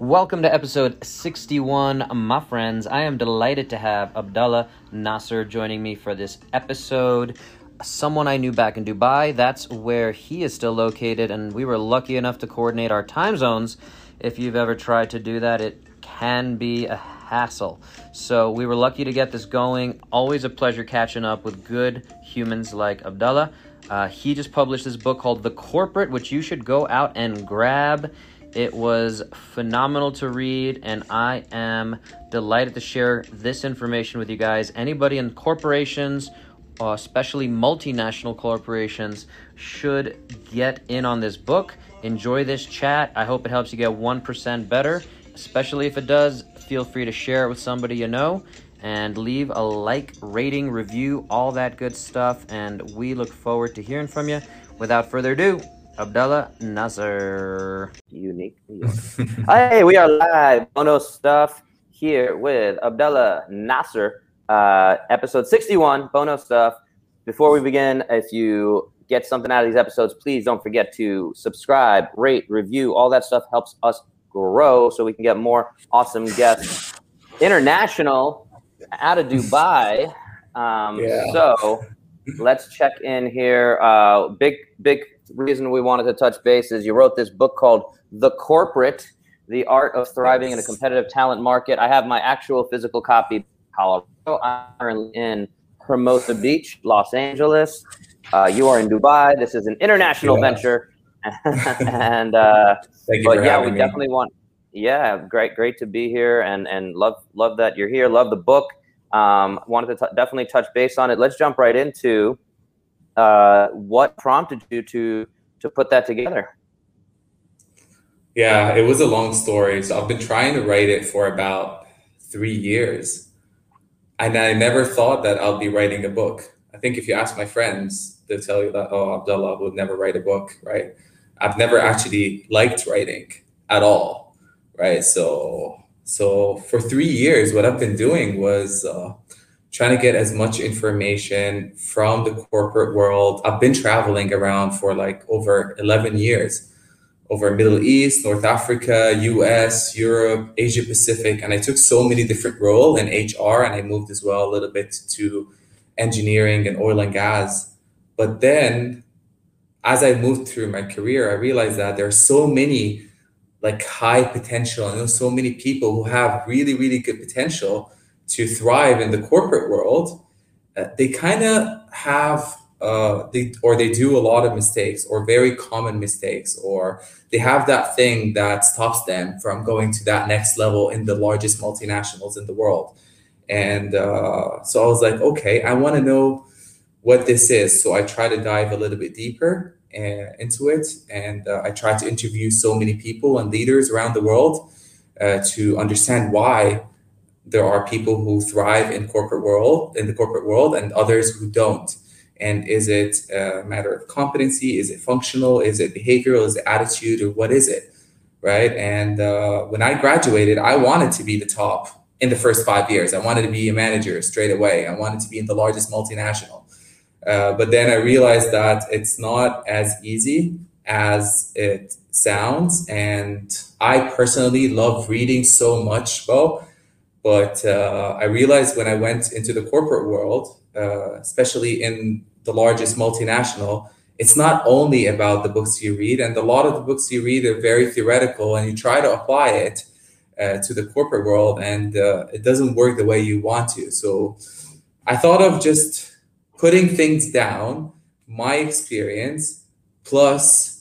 Welcome to episode 61, my friends. I am delighted to have Abdullah Nasser joining me for this episode. Someone I knew back in Dubai. That's where he is still located, and we were lucky enough to coordinate our time zones. If you've ever tried to do that, it can be a hassle. So we were lucky to get this going. Always a pleasure catching up with good humans like Abdullah. Uh, he just published this book called The Corporate, which you should go out and grab. It was phenomenal to read, and I am delighted to share this information with you guys. Anybody in corporations, uh, especially multinational corporations, should get in on this book. Enjoy this chat. I hope it helps you get 1% better, especially if it does. Feel free to share it with somebody you know and leave a like, rating, review, all that good stuff. And we look forward to hearing from you. Without further ado, Abdullah Nasser. Unique. hey, we are live. Bono stuff here with Abdullah Nasser. Uh, episode 61, Bono stuff. Before we begin, if you get something out of these episodes, please don't forget to subscribe, rate, review. All that stuff helps us grow so we can get more awesome guests. International out of Dubai. Um, yeah. So let's check in here. Uh, big, big reason we wanted to touch base is you wrote this book called The Corporate The Art of Thriving in a Competitive Talent Market. I have my actual physical copy, Colorado. I'm in Hermosa Beach, Los Angeles. Uh, you are in Dubai. This is an international yeah. venture. and uh, but yeah, we me. definitely want yeah, great, great to be here, and and love love that you're here. Love the book. Um, wanted to t- definitely touch base on it. Let's jump right into uh, what prompted you to to put that together. Yeah, it was a long story. So I've been trying to write it for about three years, and I never thought that I'll be writing a book. I think if you ask my friends, they'll tell you that oh, Abdullah would never write a book, right? I've never actually liked writing at all right? So so for three years, what I've been doing was uh, trying to get as much information from the corporate world. I've been traveling around for like over 11 years over Middle East, North Africa, US, Europe, Asia Pacific, and I took so many different roles in HR and I moved as well a little bit to engineering and oil and gas. But then as I moved through my career, I realized that there are so many like high potential. Know so many people who have really, really good potential to thrive in the corporate world. Uh, they kind of have uh, they or they do a lot of mistakes or very common mistakes or they have that thing that stops them from going to that next level in the largest multinationals in the world and uh, so i was like okay i want to know what this is so i try to dive a little bit deeper uh, into it. And uh, I try to interview so many people and leaders around the world uh, to understand why there are people who thrive in corporate world in the corporate world and others who don't. And is it a matter of competency? Is it functional? Is it behavioral? Is it attitude? Or what is it? Right. And uh, when I graduated, I wanted to be the top in the first five years. I wanted to be a manager straight away. I wanted to be in the largest multinational. Uh, but then I realized that it's not as easy as it sounds. And I personally love reading so much, Bo. But uh, I realized when I went into the corporate world, uh, especially in the largest multinational, it's not only about the books you read. And a lot of the books you read are very theoretical, and you try to apply it uh, to the corporate world, and uh, it doesn't work the way you want to. So I thought of just putting things down, my experience, plus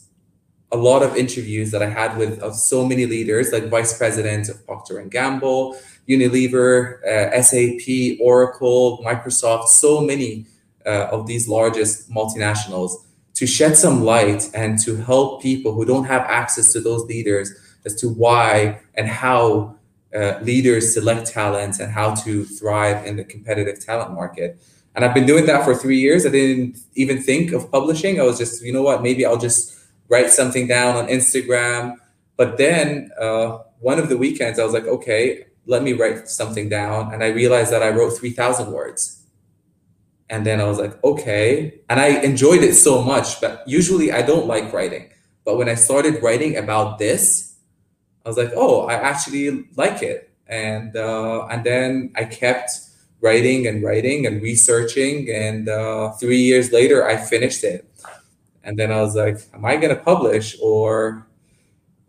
a lot of interviews that I had with uh, so many leaders, like vice president of Procter and Gamble, Unilever, uh, SAP, Oracle, Microsoft, so many uh, of these largest multinationals, to shed some light and to help people who don't have access to those leaders as to why and how uh, leaders select talent and how to thrive in the competitive talent market. And I've been doing that for three years. I didn't even think of publishing. I was just, you know what, maybe I'll just write something down on Instagram. But then uh, one of the weekends, I was like, okay, let me write something down. And I realized that I wrote 3,000 words. And then I was like, okay. And I enjoyed it so much. But usually I don't like writing. But when I started writing about this, I was like, oh, I actually like it, and uh, and then I kept writing and writing and researching, and uh, three years later, I finished it, and then I was like, am I gonna publish or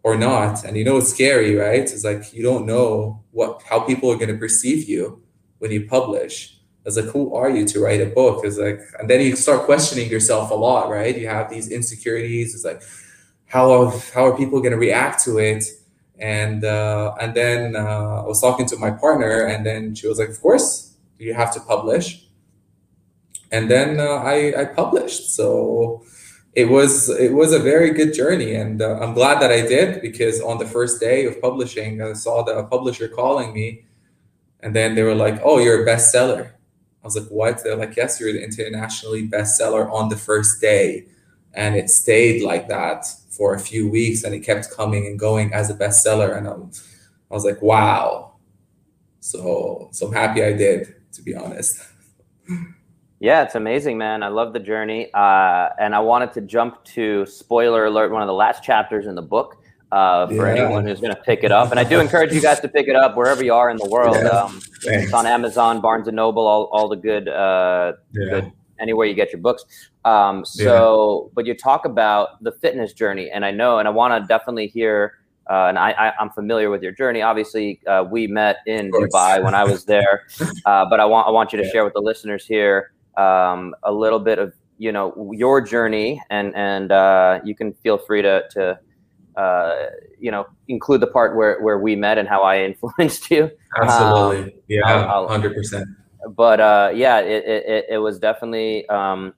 or not? And you know, it's scary, right? It's like you don't know what how people are gonna perceive you when you publish It's like, who are you to write a book? It's like, and then you start questioning yourself a lot, right? You have these insecurities. It's like, how are, how are people going to react to it? And uh, and then uh, I was talking to my partner, and then she was like, of course, you have to publish. And then uh, I I published. So it was it was a very good journey, and uh, I'm glad that I did because on the first day of publishing, I saw the publisher calling me, and then they were like, "Oh, you're a bestseller." I was like, what? They're like, yes, you're the internationally bestseller on the first day. And it stayed like that for a few weeks and it kept coming and going as a bestseller. And I'm, I was like, wow. So, so I'm happy I did, to be honest. Yeah, it's amazing, man. I love the journey. Uh, and I wanted to jump to spoiler alert, one of the last chapters in the book uh, for yeah. anyone who's going to pick it up. And I do encourage you guys to pick it up wherever you are in the world. Yeah. Um, it's on Amazon, Barnes and Noble, all, all the good, uh, yeah. good anywhere you get your books. Um, so, but you talk about the fitness journey, and I know, and I want to definitely hear. Uh, and I, I, am familiar with your journey. Obviously, uh, we met in Dubai when I was there, uh, but I want I want you to share with the listeners here um, a little bit of you know your journey, and and uh, you can feel free to to uh, you know, include the part where, where we met and how I influenced you. Absolutely. Um, yeah, hundred percent. But uh, yeah, it, it, it was definitely, um,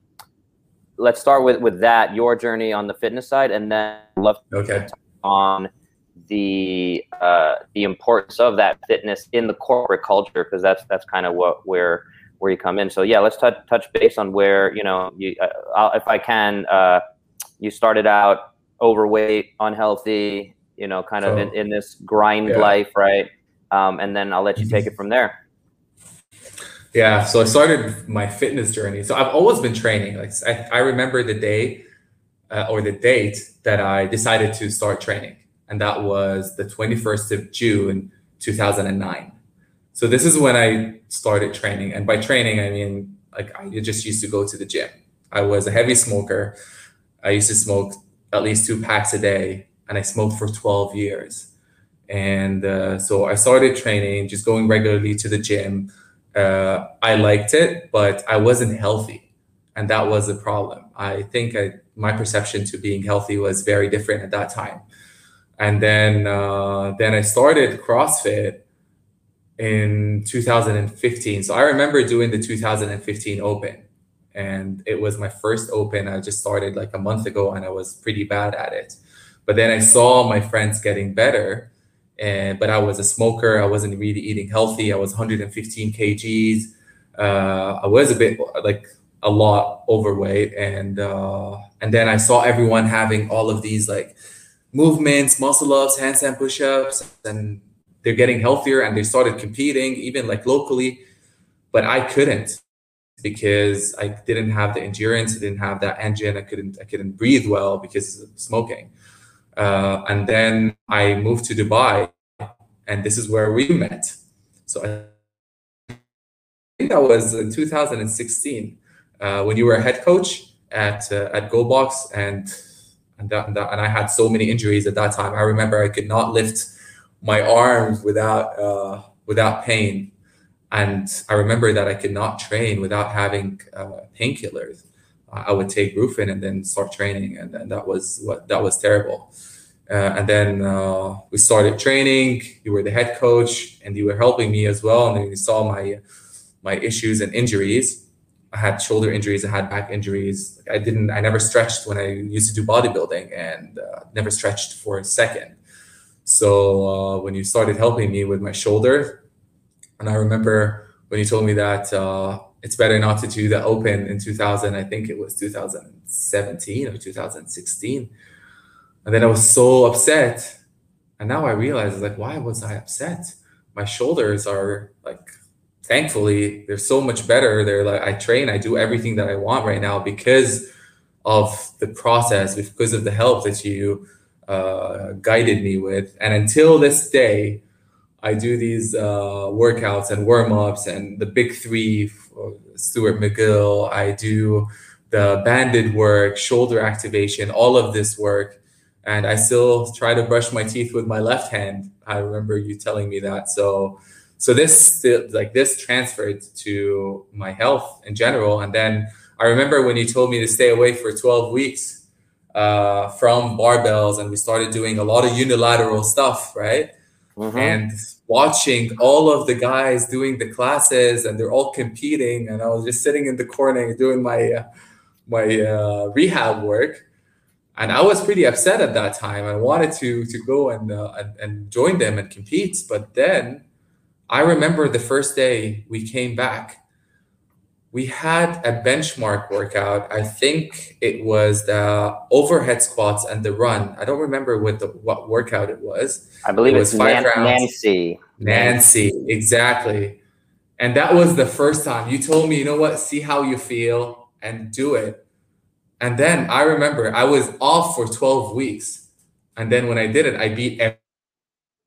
let's start with, with that, your journey on the fitness side, and then love okay. on the, uh, the importance of that fitness in the corporate culture. Cause that's, that's kind of what, where, where you come in. So yeah, let's touch, touch base on where, you know, you, uh, if I can, uh, you started out overweight, unhealthy, you know, kind of in, in this grind yeah. life, right? Um, and then I'll let you take it from there. Yeah, so I started my fitness journey. So I've always been training. Like I, I remember the day uh, or the date that I decided to start training, and that was the 21st of June, 2009. So this is when I started training, and by training I mean like I just used to go to the gym. I was a heavy smoker. I used to smoke at least two packs a day, and I smoked for 12 years. And uh, so I started training, just going regularly to the gym. Uh, I liked it, but I wasn't healthy, and that was the problem. I think I, my perception to being healthy was very different at that time. And then uh, then I started CrossFit in 2015. So I remember doing the 2015 Open and it was my first open. I just started like a month ago and I was pretty bad at it. But then I saw my friends getting better, and but I was a smoker. I wasn't really eating healthy. I was 115 kgs. Uh, I was a bit like a lot overweight, and uh, and then I saw everyone having all of these like movements, muscle ups, handstand push ups, and they're getting healthier, and they started competing even like locally, but I couldn't because I didn't have the endurance, I didn't have that engine, I couldn't I couldn't breathe well because of smoking. Uh, and then I moved to Dubai, and this is where we met. So I think that was in 2016 uh, when you were a head coach at uh, at GoBox, and and, that, and, that, and I had so many injuries at that time. I remember I could not lift my arms without uh, without pain and I remember that I could not train without having uh, painkillers. I would take Brufen and then start training, and, and that was what that was terrible. Uh, and then uh, we started training. You were the head coach, and you were helping me as well. And then you saw my my issues and injuries. I had shoulder injuries. I had back injuries. I didn't. I never stretched when I used to do bodybuilding, and uh, never stretched for a second. So uh, when you started helping me with my shoulder, and I remember when you told me that uh, it's better not to do the open in 2000, I think it was 2017 or 2016. And then I was so upset. And now I realize, like, why was I upset? My shoulders are like, thankfully, they're so much better. They're like, I train, I do everything that I want right now because of the process, because of the help that you uh, guided me with. And until this day, I do these uh, workouts and warm ups and the big three, Stuart McGill. I do the banded work, shoulder activation, all of this work. And I still try to brush my teeth with my left hand. I remember you telling me that. So, so this like this transferred to my health in general. And then I remember when you told me to stay away for 12 weeks uh, from barbells, and we started doing a lot of unilateral stuff, right? Mm-hmm. And watching all of the guys doing the classes, and they're all competing, and I was just sitting in the corner doing my uh, my uh, rehab work, and I was pretty upset at that time. I wanted to to go and, uh, and and join them and compete, but then I remember the first day we came back we had a benchmark workout. I think it was the overhead squats and the run. I don't remember what the what workout it was. I believe it was five Nan- rounds. Nancy. Nancy, exactly. And that was the first time you told me, you know what, see how you feel and do it. And then I remember I was off for 12 weeks. And then when I did it, I beat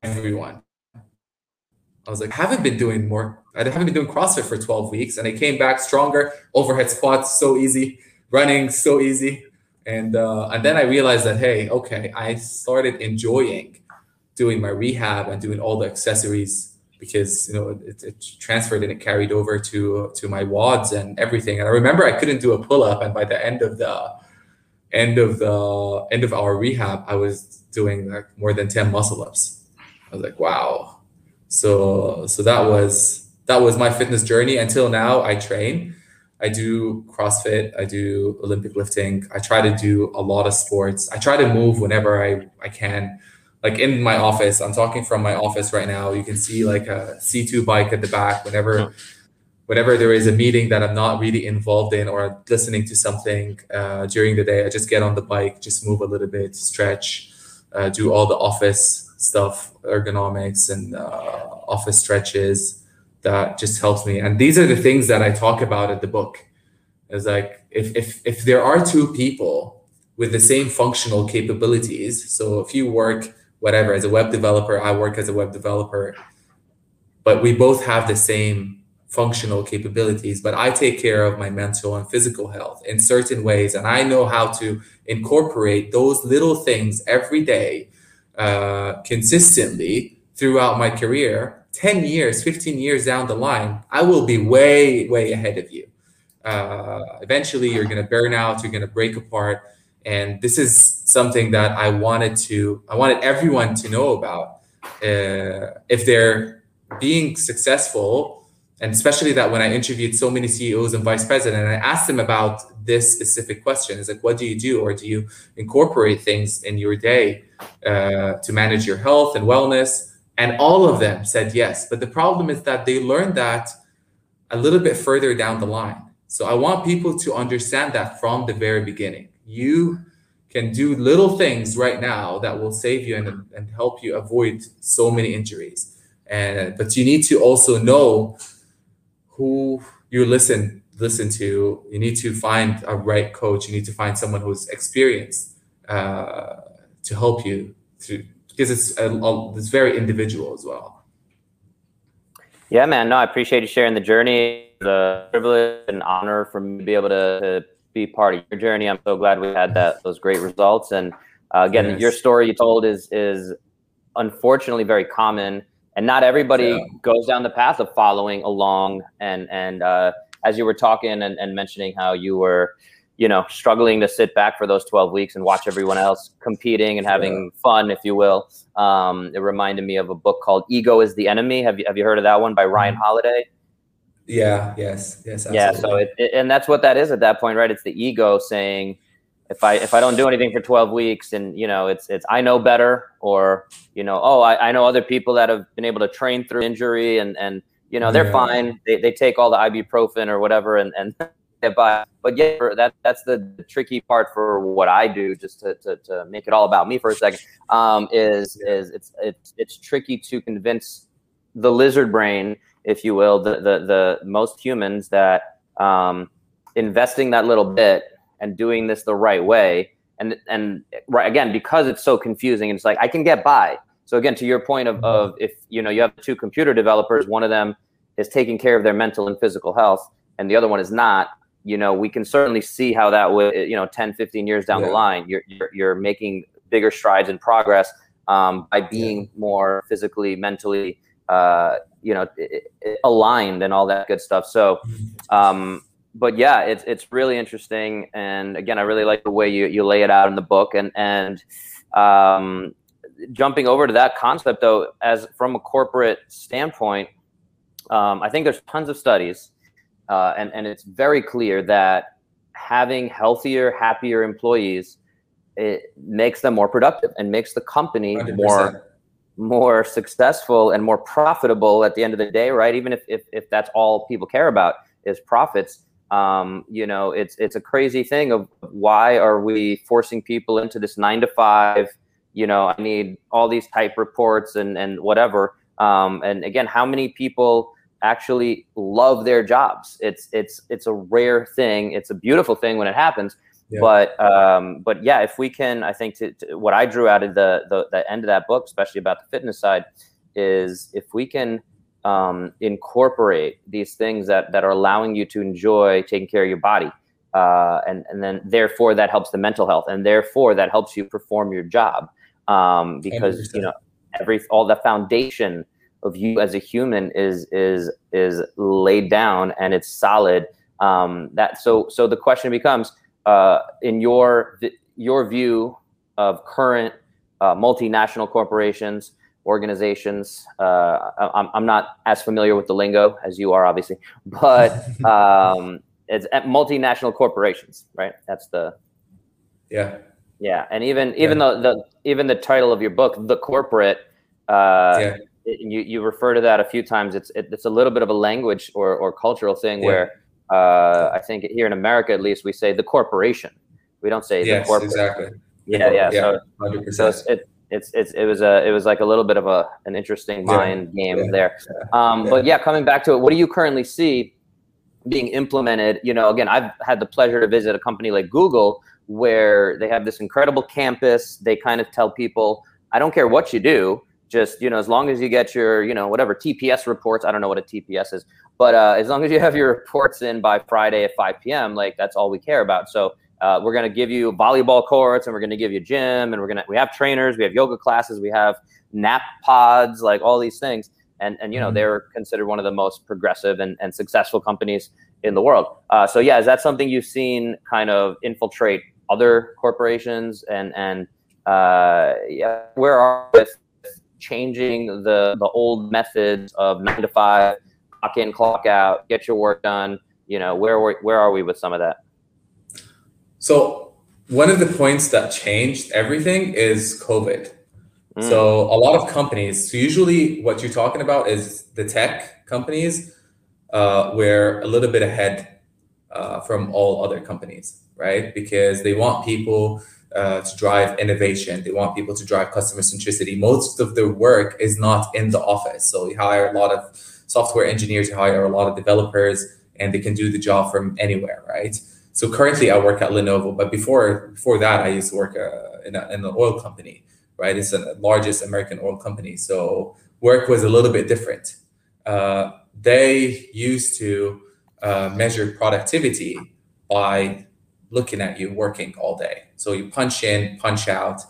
everyone. I was like, I haven't been doing more. I haven't been doing CrossFit for 12 weeks, and I came back stronger. Overhead squats so easy, running so easy, and uh, and then I realized that hey, okay, I started enjoying doing my rehab and doing all the accessories because you know it, it transferred and it carried over to to my WODs and everything. And I remember I couldn't do a pull up, and by the end of the end of the end of our rehab, I was doing like more than 10 muscle ups. I was like, wow, so so that was that was my fitness journey until now. I train. I do CrossFit. I do Olympic lifting. I try to do a lot of sports. I try to move whenever I, I can. Like in my office, I'm talking from my office right now. You can see like a C2 bike at the back. Whenever, whenever there is a meeting that I'm not really involved in or listening to something uh, during the day, I just get on the bike, just move a little bit, stretch, uh, do all the office stuff, ergonomics and uh, office stretches that just helps me. And these are the things that I talk about at the book. Is like if if if there are two people with the same functional capabilities, so if you work whatever as a web developer, I work as a web developer, but we both have the same functional capabilities, but I take care of my mental and physical health in certain ways. And I know how to incorporate those little things every day uh, consistently throughout my career, 10 years, 15 years down the line, I will be way, way ahead of you. Uh, eventually, you're going to burn out, you're going to break apart. And this is something that I wanted to, I wanted everyone to know about. Uh, if they're being successful, and especially that when I interviewed so many CEOs and vice president, I asked them about this specific question, is like, what do you do, or do you incorporate things in your day uh, to manage your health and wellness? And all of them said yes. But the problem is that they learned that a little bit further down the line. So I want people to understand that from the very beginning. You can do little things right now that will save you and, and help you avoid so many injuries. And but you need to also know who you listen listen to. You need to find a right coach. You need to find someone who's experienced uh, to help you to because it's a, a, it's very individual as well. Yeah, man. No, I appreciate you sharing the journey, the privilege and honor for me to be able to, to be part of your journey. I'm so glad we had that those great results. And uh, again, yes. your story you told is is unfortunately very common and not everybody yeah. goes down the path of following along and and uh, as you were talking and, and mentioning how you were you know struggling to sit back for those 12 weeks and watch everyone else competing and having yeah. fun if you will um, it reminded me of a book called ego is the enemy have you have you heard of that one by ryan mm-hmm. holiday yeah yes yes absolutely. yeah so it, it, and that's what that is at that point right it's the ego saying if I if I don't do anything for 12 weeks and you know it's it's I know better or you know oh I, I know other people that have been able to train through injury and and you know they're yeah. fine they, they take all the ibuprofen or whatever and and by but yeah that that's the tricky part for what I do just to, to, to make it all about me for a second um, is is it's it's it's tricky to convince the lizard brain if you will the the, the most humans that um, investing that little bit and doing this the right way. And and right again because it's so confusing it's like i can get by. So again to your point of, of if you know you have two computer developers one of them is taking care of their mental and physical health and the other one is not you know we can certainly see how that would you know 10 15 years down yeah. the line you're, you're, you're making bigger strides in progress um, by being yeah. more physically mentally uh, you know aligned and all that good stuff so mm-hmm. um, but yeah, it's it's really interesting, and again, I really like the way you, you lay it out in the book, and and um, jumping over to that concept though, as from a corporate standpoint, um, I think there's tons of studies, uh, and and it's very clear that having healthier, happier employees it makes them more productive and makes the company 100%. more more successful and more profitable at the end of the day, right? Even if if, if that's all people care about is profits um, you know, it's it's a crazy thing of why are we forcing people into this nine to five? You know, I need all these type reports and and whatever. Um, and again, how many people actually love their jobs? It's it's it's a rare thing. It's a beautiful thing when it happens. Yeah. But um, but yeah, if we can, I think to, to, what I drew out of the, the the end of that book, especially about the fitness side, is if we can um, incorporate these things that that are allowing you to enjoy taking care of your body, uh, and and then therefore that helps the mental health, and therefore that helps you perform your job, um, because you know every all the foundation of you as a human is is is laid down and it's solid. Um, that so so the question becomes uh, in your your view of current uh, multinational corporations organizations. Uh, I'm, I'm not as familiar with the lingo as you are, obviously, but um, it's multinational corporations, right? That's the yeah, yeah. And even even yeah. the, the even the title of your book, the corporate. Uh, yeah. You you refer to that a few times. It's it, it's a little bit of a language or or cultural thing yeah. where uh, I think here in America at least we say the corporation. We don't say yes, the corporate. exactly. Yeah, yeah. yeah so, 100%. so it, it's it's it was a it was like a little bit of a an interesting mind yeah. game there. Um. But yeah, coming back to it, what do you currently see being implemented? You know, again, I've had the pleasure to visit a company like Google where they have this incredible campus. They kind of tell people, I don't care what you do, just you know, as long as you get your you know whatever TPS reports. I don't know what a TPS is, but uh, as long as you have your reports in by Friday at 5 p.m., like that's all we care about. So uh, we're going to give you volleyball courts and we're going to give you gym and we're going to we have trainers we have yoga classes we have nap pods like all these things and and you know mm-hmm. they're considered one of the most progressive and, and successful companies in the world uh, so yeah is that something you've seen kind of infiltrate other corporations and and uh, yeah where are with changing the the old methods of nine to five clock in clock out get your work done you know where where are we with some of that so one of the points that changed everything is COVID. Mm. So a lot of companies, so usually what you're talking about is the tech companies, uh, were a little bit ahead uh, from all other companies, right? Because they want people uh, to drive innovation. They want people to drive customer centricity. Most of their work is not in the office. So you hire a lot of software engineers, you hire a lot of developers, and they can do the job from anywhere, right? So currently, I work at Lenovo, but before before that, I used to work uh, in, a, in an oil company. Right, it's the largest American oil company. So work was a little bit different. Uh, they used to uh, measure productivity by looking at you working all day. So you punch in, punch out,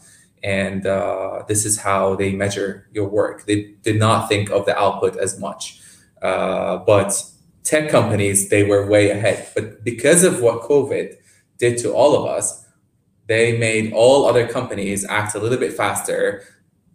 and uh, this is how they measure your work. They did not think of the output as much, uh, but tech companies, they were way ahead. But because of what COVID did to all of us, they made all other companies act a little bit faster,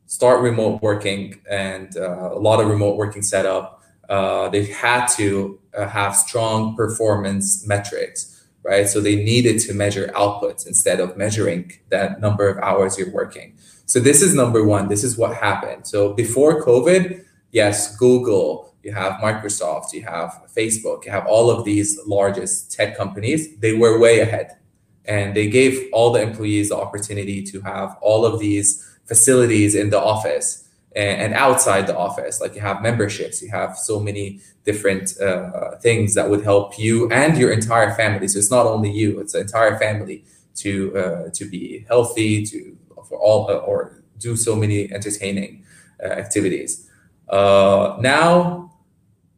start remote working, and uh, a lot of remote working setup. Uh, they had to uh, have strong performance metrics, right? So they needed to measure outputs instead of measuring that number of hours you're working. So this is number one. This is what happened. So before COVID, yes, Google, you have Microsoft, you have Facebook, you have all of these largest tech companies. They were way ahead and they gave all the employees the opportunity to have all of these facilities in the office and, outside the office. Like you have memberships, you have so many different uh, things that would help you and your entire family. So it's not only you, it's the entire family to uh, to be healthy, to for all uh, or do so many entertaining uh, activities. Uh, now,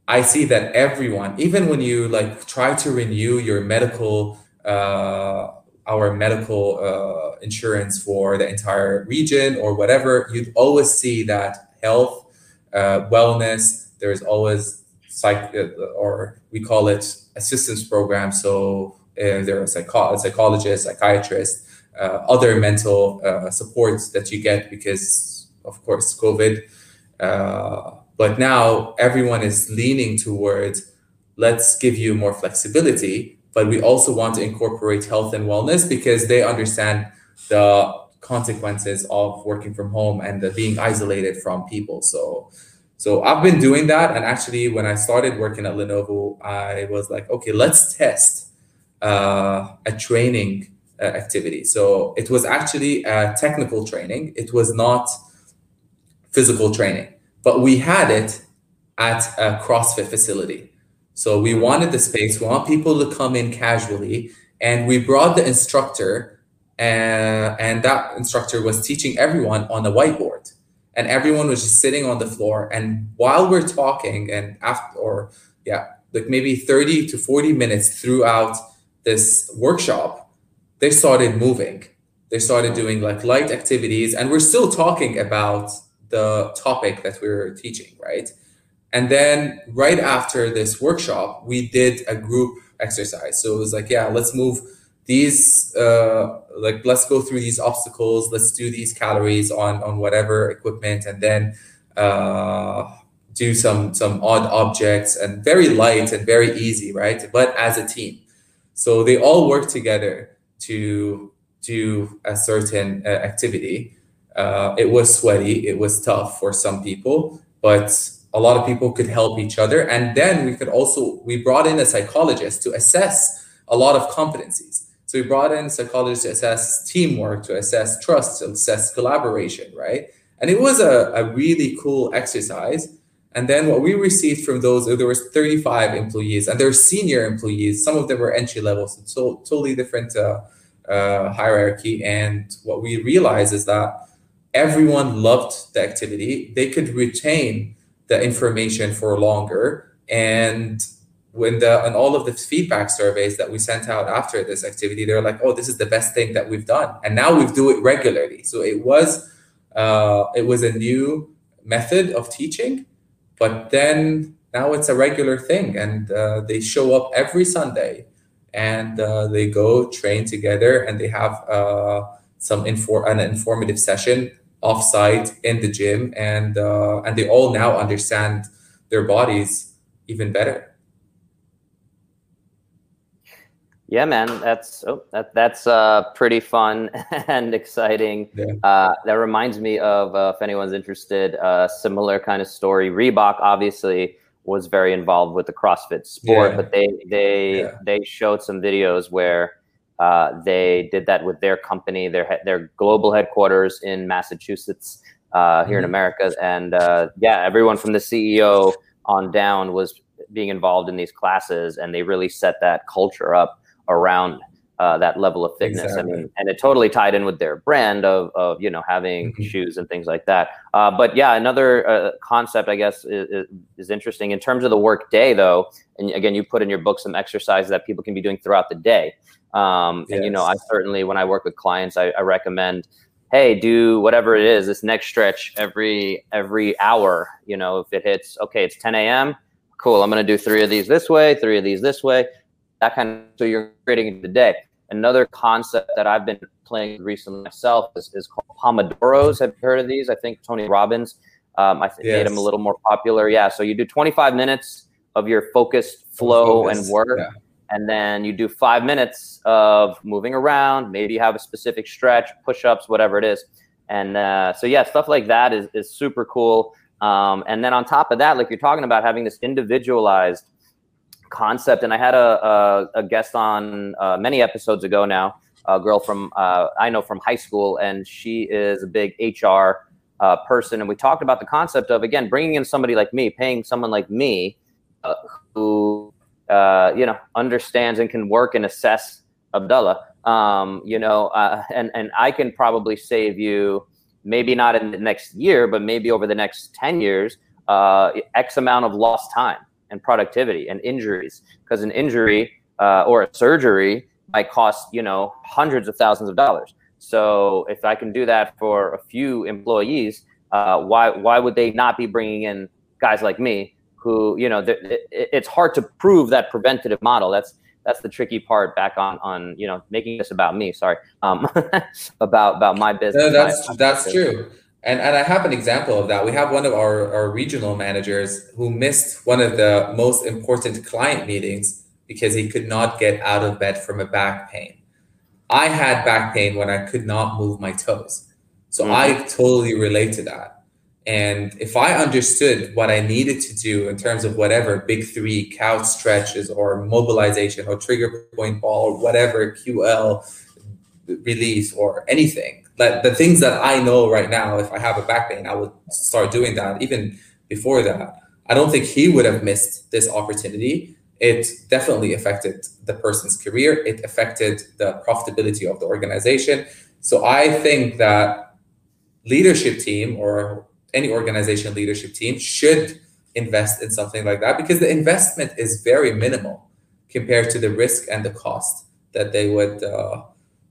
I see that everyone, even when you like try to renew your medical our medical uh, insurance for the entire region or whatever, you'd always see that health, uh, wellness, there's always psych or we call it assistance program. So uh, there are psycho- psychologists, psychiatrists, uh, other mental uh, supports that you get because, of course, COVID. Uh, but now everyone is leaning towards let's give you more flexibility, but we also want to incorporate health and wellness because they understand the consequences of working from home and the being isolated from people. So so I've been doing that. And actually, when I started working at Lenovo, I was like, okay, let's test uh, a training uh, activity. So it was actually a technical training. It was not physical training, but we had it at a CrossFit facility. So we wanted the space. We want people to come in casually, and we brought the instructor, uh, and that instructor was teaching everyone on a whiteboard. And everyone was just sitting on the floor. And while we're talking and after or yeah like maybe 30 to 40 minutes throughout this workshop they started moving. They started doing like light activities. And we're still talking about the topic that we are teaching right and then right after this workshop we did a group exercise. So it was like yeah let's move these uh, like let's go through these obstacles. Let's do these calories on on whatever equipment and then uh, do some some odd objects and very light and very easy right? But as a team. So they all work together to do a certain uh, activity. Uh, it was sweaty. It was tough for some people but a lot of people could help each other and then we could also we brought in a psychologist to assess a lot of competencies so we brought in psychologists to assess teamwork, to assess trust, to assess collaboration, right? And it was a, a really cool exercise. And then what we received from those, there was 35 employees, and they're senior employees. Some of them were entry level, so totally different uh, uh, hierarchy. And what we realized is that everyone loved the activity. They could retain the information for longer, and when the and all of the feedback surveys that we sent out after this activity they're like oh this is the best thing that we've done. And now we do it regularly. So it was uh, it was a new method of teaching but then now it's a regular thing. And uh, they show up every sunday and uh, they go train together and they have uh, some infor- an informative session offsite in the gym and uh, and they all now understand their bodies even better Yeah, man, that's oh, that that's uh, pretty fun and exciting. Yeah. Uh, that reminds me of uh, if anyone's interested, a uh, similar kind of story. Reebok obviously was very involved with the CrossFit sport, yeah. but they they yeah. they showed some videos where uh, they did that with their company, their their global headquarters in Massachusetts uh, here mm-hmm. in America, and yeah, everyone from the CEO on down was being involved in these classes, and they really set that culture up around uh, that level of fitness. Exactly. I mean, and it totally tied in with their brand of, of you know having mm-hmm. shoes and things like that. Uh, but yeah, another uh, concept I guess is, is, interesting in terms of the work day though. And again, you put in your book some exercises that people can be doing throughout the day. Um, yes. And you know, I certainly when I work with clients, I, I recommend hey do whatever it is this next stretch every every hour you know if it hits okay it's 10 a.m cool i'm going to do three of these this way three of these this way that kind of so you're creating the day. Another concept that I've been playing recently myself is, is called Pomodoros. Have you heard of these? I think Tony Robbins, um, I think yes. made them a little more popular. Yeah. So you do 25 minutes of your focused flow Focus. and work. Yeah. And then you do five minutes of moving around. Maybe you have a specific stretch, push ups, whatever it is. And uh, so, yeah, stuff like that is, is super cool. Um, and then on top of that, like you're talking about having this individualized concept. And I had a, a, a guest on uh, many episodes ago now, a girl from uh, I know from high school, and she is a big HR uh, person. And we talked about the concept of again bringing in somebody like me, paying someone like me uh, who uh, you know understands and can work and assess Abdullah. Um, you know, uh, and and I can probably save you maybe not in the next year, but maybe over the next ten years, uh, X amount of lost time and productivity and injuries. Because an injury uh, or a surgery might cost you know hundreds of thousands of dollars. So if I can do that for a few employees, uh, why why would they not be bringing in guys like me? Who you know, it, it's hard to prove that preventative model. That's that's the tricky part. Back on on you know making this about me. Sorry, um, about about my business. No, that's my, that's true. And, and I have an example of that. We have one of our, our regional managers who missed one of the most important client meetings because he could not get out of bed from a back pain. I had back pain when I could not move my toes. So mm-hmm. I totally relate to that. And if I understood what I needed to do in terms of whatever big three couch stretches or mobilization or trigger point ball or whatever QL release or anything, like the things that I know right now, if I have a back pain, I would start doing that even before that. I don't think he would have missed this opportunity it definitely affected the person's career. It affected the profitability of the organization. So I think that leadership team or any organization leadership team should invest in something like that because the investment is very minimal compared to the risk and the cost that they would uh,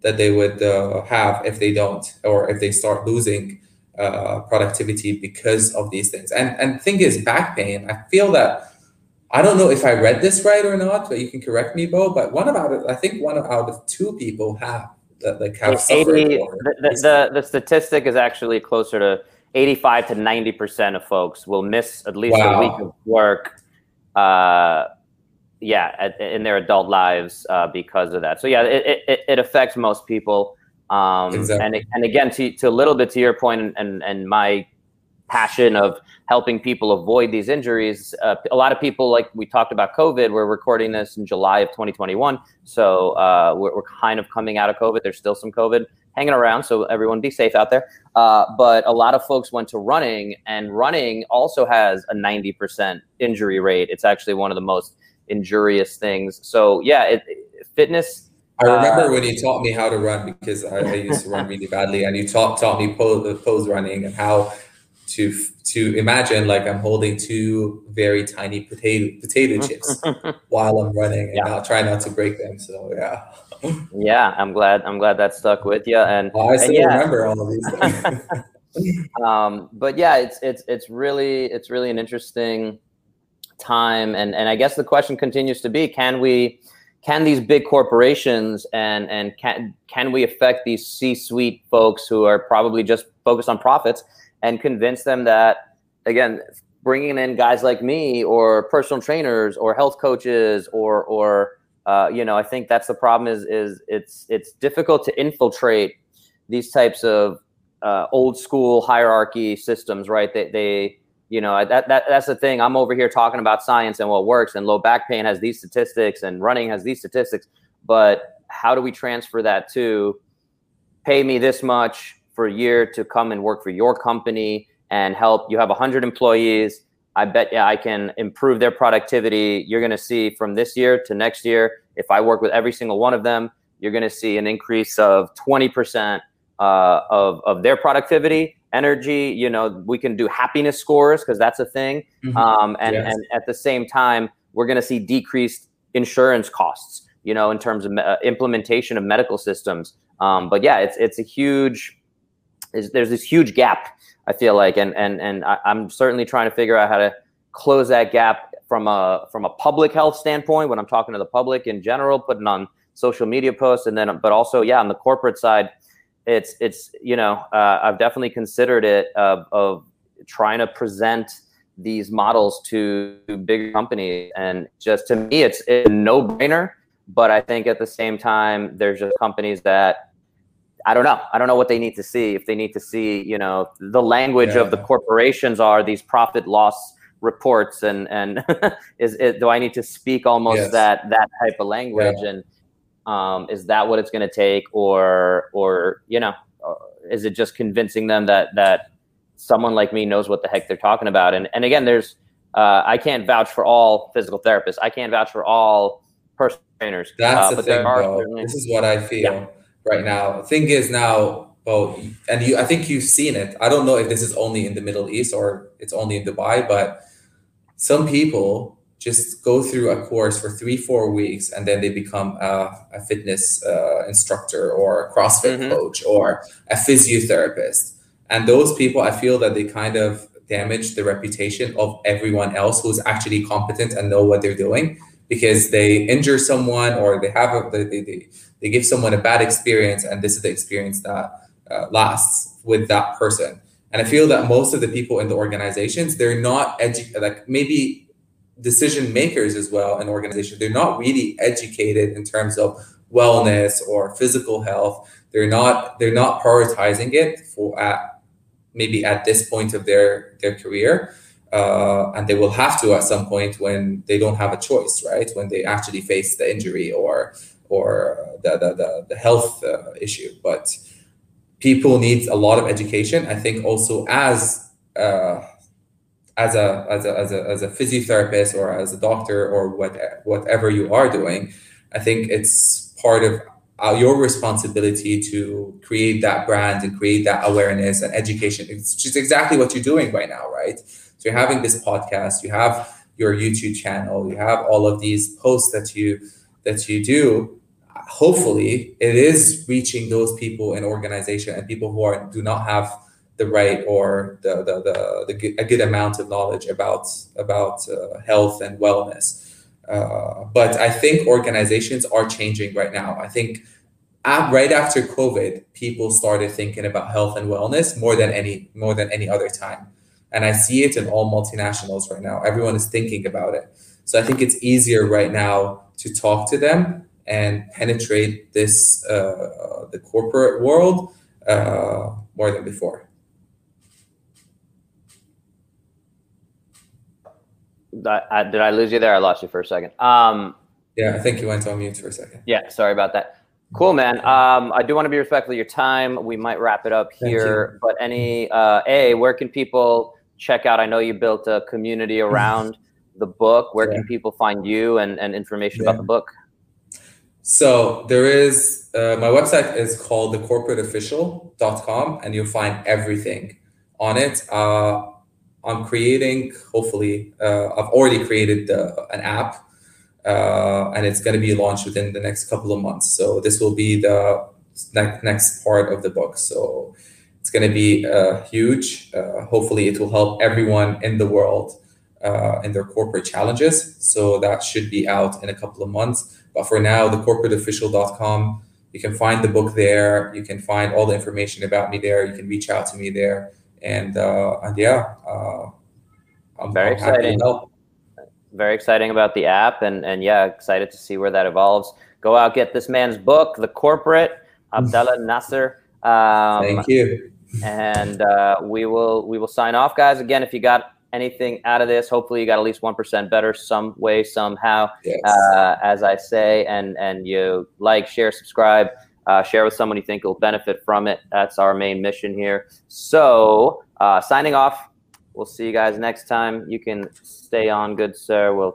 that they would uh, have if they don't or if they start losing uh, productivity because of these things. And and thing is back pain. I feel that I don't know if I read this right or not, but you can correct me, Bo. But one about it, I think one out of two people have that like have 80, the, the, the, statistic is actually closer to 85 to 90 percent of folks will miss at least wow. a week of work. Uh, yeah, at, in their adult lives uh, because of that. So yeah, it, it, it affects most people. Um, exactly. and, and again, to, to a little bit to your point and, and, and my passion of helping people avoid these injuries. Uh, a lot of people, like we talked about COVID, we're recording this in July of 2021. So uh, we're, we're, kind of coming out of COVID. There's still some COVID hanging around. So everyone be safe out there. Uh, but a lot of folks went to running, and running also has a 90% injury rate. It's actually one of the most injurious things. So yeah, it, fitness. I remember uh, when you taught me how to run because I, I used to run really badly, and you taught taught me pose, pose running and how to to imagine like I'm holding two very tiny potato potato chips while I'm running and yeah. not try not to break them. So yeah. Yeah, I'm glad I'm glad that stuck with you. And well, I still and yeah. remember all of these um, but yeah, it's it's it's really it's really an interesting time, and and I guess the question continues to be: Can we? Can these big corporations and and can can we affect these C-suite folks who are probably just focused on profits? and convince them that again bringing in guys like me or personal trainers or health coaches or or uh, you know i think that's the problem is is it's it's difficult to infiltrate these types of uh, old school hierarchy systems right? They, they you know that, that that's the thing. I'm over here talking about science and what works and low back pain has these statistics and running has these statistics but how do we transfer that to pay me this much for a year to come and work for your company and help? You have 100 employees i bet yeah i can improve their productivity you're going to see from this year to next year if i work with every single one of them you're going to see an increase of 20% uh, of, of their productivity energy you know we can do happiness scores because that's a thing mm-hmm. um, and, yes. and at the same time we're going to see decreased insurance costs you know in terms of uh, implementation of medical systems um, but yeah it's it's a huge is there's this huge gap I feel like, and and and I, am certainly trying to figure out how to close that gap from a from a public health standpoint when I'm talking to the public in general, putting on social media posts, and then but also yeah on the corporate side, it's it's you know uh, I've definitely considered it of, of trying to present these models to big companies, and just to me it's, it's a no brainer. But I think at the same time, there's just companies that I don't know. I don't know what they need to see. If they need to see, you know, the language yeah. of the corporations are these profit loss reports, and and is it, do I need to speak almost yes. that that type of language? Yeah. And um, is that what it's going to take, or or you know, is it just convincing them that that someone like me knows what the heck they're talking about? And and again, there's uh, I can't vouch for all physical therapists. I can't vouch for all personal trainers. That's Uh, the thing, though. This is what I feel right now. The thing is now, well, and you, I think you've seen it. I don't know if this is only in the Middle East or it's only in Dubai, but some people just go through a course for three, four weeks, and then they become a, a fitness uh, instructor or a CrossFit Mhm. coach or a physiotherapist. And those people, I feel that they kind of damage the reputation of everyone else who's actually competent and know what they're doing because they injure someone or they have a, they, they, they, give someone a bad experience and this is the experience that uh, lasts with that person. And i feel that most of the people in the organizations they're not edu- like maybe decision makers as well in organizations they're not really educated in terms of wellness or physical health. They're not they're not prioritizing it for at maybe at this point of their their career uh, and they will have to at some point when they don't have a choice, right? When they actually face the injury or or the the, the, the health uh, issue. But people need a lot of education. I think also as uh, as a as a as a as a physiotherapist or as a doctor or what whatever you are doing, I think it's part of uh, your responsibility to create that brand and create that awareness and education. It's just exactly what you're doing right now, right? So you're having this podcast, you have your YouTube channel, you have all of these posts that you that you do. Hopefully, it is reaching those people in organization and people who are do not have the right or the the, the, the good- a good amount of knowledge about about uh, health and wellness. Uh, but I think organizations are changing right now. I think at, right after COVID, people started thinking about health and wellness more than any more than any other time and I see it in all multinationals right now. Everyone is thinking about it. So I think it's easier right now to talk to them and penetrate this uh, the corporate world uh, more than before. I, I- did I lose you there? I lost you for a second. Um, Yeah, I think you went on mute for a second. yeah, sorry about that. Cool, man. Um, I do want to be respectful of your time. We might wrap it up here, but any uh, a where can people check out? I know you built a community around the book. Where can people find you and, and information Yeah. about the book? So there is uh, my website is called thecorporateofficial.com and you'll find everything on it. Uh, I'm creating, hopefully, uh, I've already created uh, an app uh, and it's going to be launched within the next couple of months. So this will be the ne- next part of the book. So it's going to be uh, huge. Uh, hopefully, it will help everyone in the world in their corporate challenges. So that should be out in a couple of months. But for now, thecorporateofficial.com, you can find the book there. You can find all the information about me there. You can reach out to me there. And, uh, and yeah, uh, I'm, Very I'm exciting. Very exciting about the app, and and yeah, excited to see where that evolves. Go out, get this man's book, The Corporate, Abdallah Nasser. Um, Thank you. and uh, we will we will sign off, guys. Again, if you got anything out of this, hopefully you got at least one percent better some way somehow. Yes. Uh, as I say, and and you like, share, subscribe, uh, share with someone you think will benefit from it. That's our main mission here. So, uh, signing off. We'll see you guys next time. You can stay on, good sir. We'll